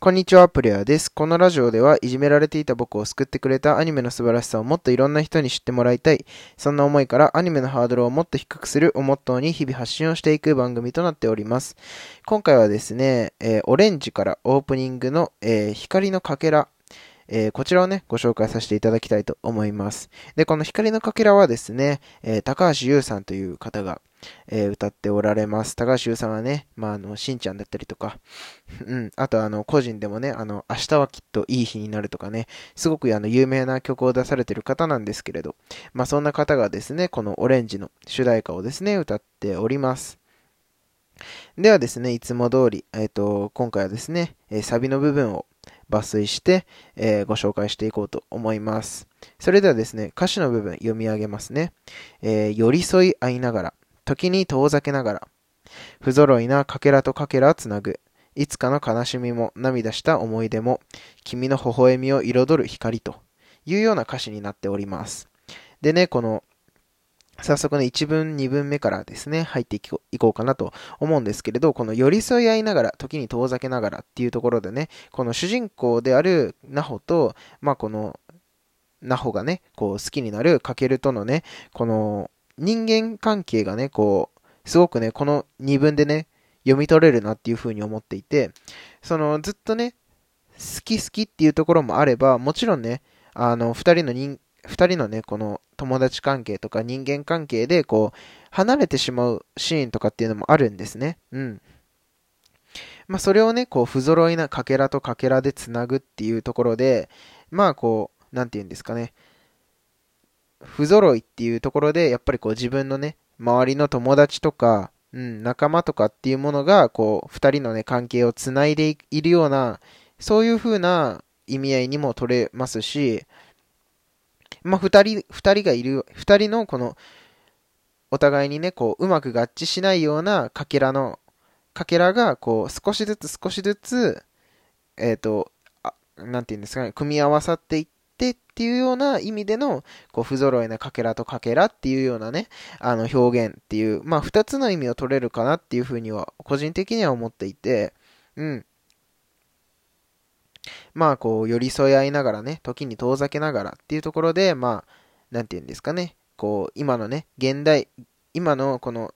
こんにちは、プレイヤーです。このラジオではいじめられていた僕を救ってくれたアニメの素晴らしさをもっといろんな人に知ってもらいたい。そんな思いからアニメのハードルをもっと低くするをモットーに日々発信をしていく番組となっております。今回はですね、えー、オレンジからオープニングの、えー、光のかけらえー、こちらをね、ご紹介させていただきたいと思います。で、この光のかけらはですね、えー、高橋優さんという方が、えー、歌っておられます。高橋優さんはね、まあ、あの、しんちゃんだったりとか、うん、あとあの、個人でもね、あの、明日はきっといい日になるとかね、すごくあの、有名な曲を出されてる方なんですけれど、まあ、そんな方がですね、このオレンジの主題歌をですね、歌っております。ではですね、いつも通り、えっ、ー、と、今回はですね、えサビの部分を抜粋して、えー、ご紹介していこうと思います。それではですね、歌詞の部分読み上げますね。えー、寄り添い合いながら、時に遠ざけながら、不揃いなかけらとかけらつなぐ、いつかの悲しみも涙した思い出も、君の微笑みを彩る光というような歌詞になっております。でね、この早速ね、1文、2文目からですね、入っていこうかなと思うんですけれど、この寄り添い合いながら、時に遠ざけながらっていうところでね、この主人公であるナホと、まあこの、ナホがね、こう好きになるカケルとのね、この人間関係がね、こう、すごくね、この2文でね、読み取れるなっていうふうに思っていて、そのずっとね、好き好きっていうところもあれば、もちろんね、あの、二人の人、二人のね、この友達関係とか人間関係で、こう、離れてしまうシーンとかっていうのもあるんですね。うん。まあ、それをね、こう、不揃いなかけらとかけらでつなぐっていうところで、まあ、こう、なんて言うんですかね。不揃いっていうところで、やっぱりこう、自分のね、周りの友達とか、うん、仲間とかっていうものが、こう、二人のね、関係をつないでいるような、そういう風な意味合いにも取れますし、まあ、二人、二人がいる、二人のこの、お互いにね、こう、うまく合致しないようなかけらの、かけらが、こう、少しずつ少しずつ、えっ、ー、と、あなんて言うんですかね、組み合わさっていってっていうような意味での、こう、不揃いなかけらとかけらっていうようなね、あの、表現っていう、まあ、二つの意味を取れるかなっていうふうには、個人的には思っていて、うん。まあこう寄り添い合いながらね、時に遠ざけながらっていうところで、まあ、なんて言うんですかね、こう、今のね、現代、今のこの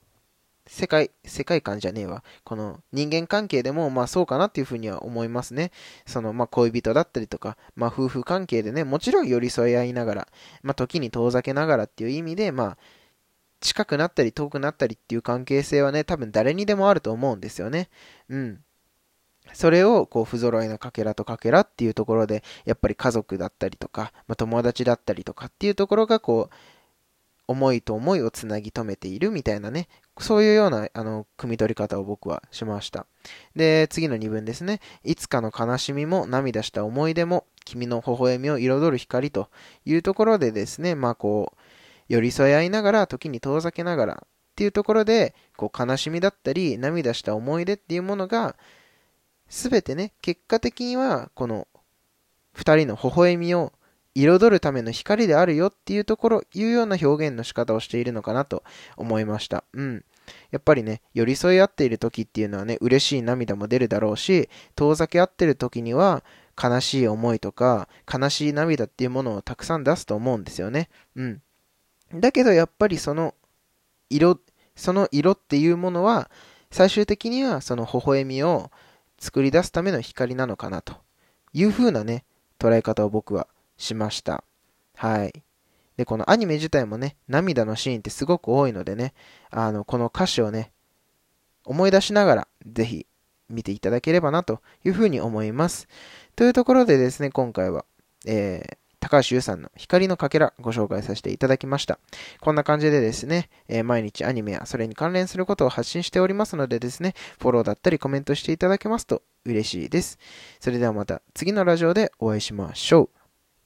世界、世界観じゃねえわ。この人間関係でも、まあそうかなっていうふうには思いますね。その、まあ恋人だったりとか、まあ夫婦関係でね、もちろん寄り添い合いながら、まあ時に遠ざけながらっていう意味で、まあ、近くなったり遠くなったりっていう関係性はね、多分誰にでもあると思うんですよね。うん。それをこう不揃いのかけらとかけらっていうところでやっぱり家族だったりとか、まあ、友達だったりとかっていうところがこう思いと思いをつなぎ止めているみたいなねそういうようなあの汲み取り方を僕はしました。で次の2文ですね。いつかの悲しみも涙した思い出も君の微笑みを彩る光というところでですねまあこう寄り添い合いながら時に遠ざけながらっていうところでこう悲しみだったり涙した思い出っていうものがすべてね、結果的には、この二人の微笑みを彩るための光であるよっていうところ、いうような表現の仕方をしているのかなと思いました。うん。やっぱりね、寄り添い合っている時っていうのはね、嬉しい涙も出るだろうし、遠ざけ合ってる時には、悲しい思いとか、悲しい涙っていうものをたくさん出すと思うんですよね。うん。だけどやっぱりその色、その色っていうものは、最終的にはその微笑みを作り出すための光なのかなというふうなね、捉え方を僕はしました。はい。で、このアニメ自体もね、涙のシーンってすごく多いのでね、あの、この歌詞をね、思い出しながら、ぜひ見ていただければなというふうに思います。というところでですね、今回は、えー、高橋優さんの光のかけらご紹介させていただきました。こんな感じでですね、えー、毎日アニメやそれに関連することを発信しておりますのでですね、フォローだったりコメントしていただけますと嬉しいです。それではまた次のラジオでお会いしましょう。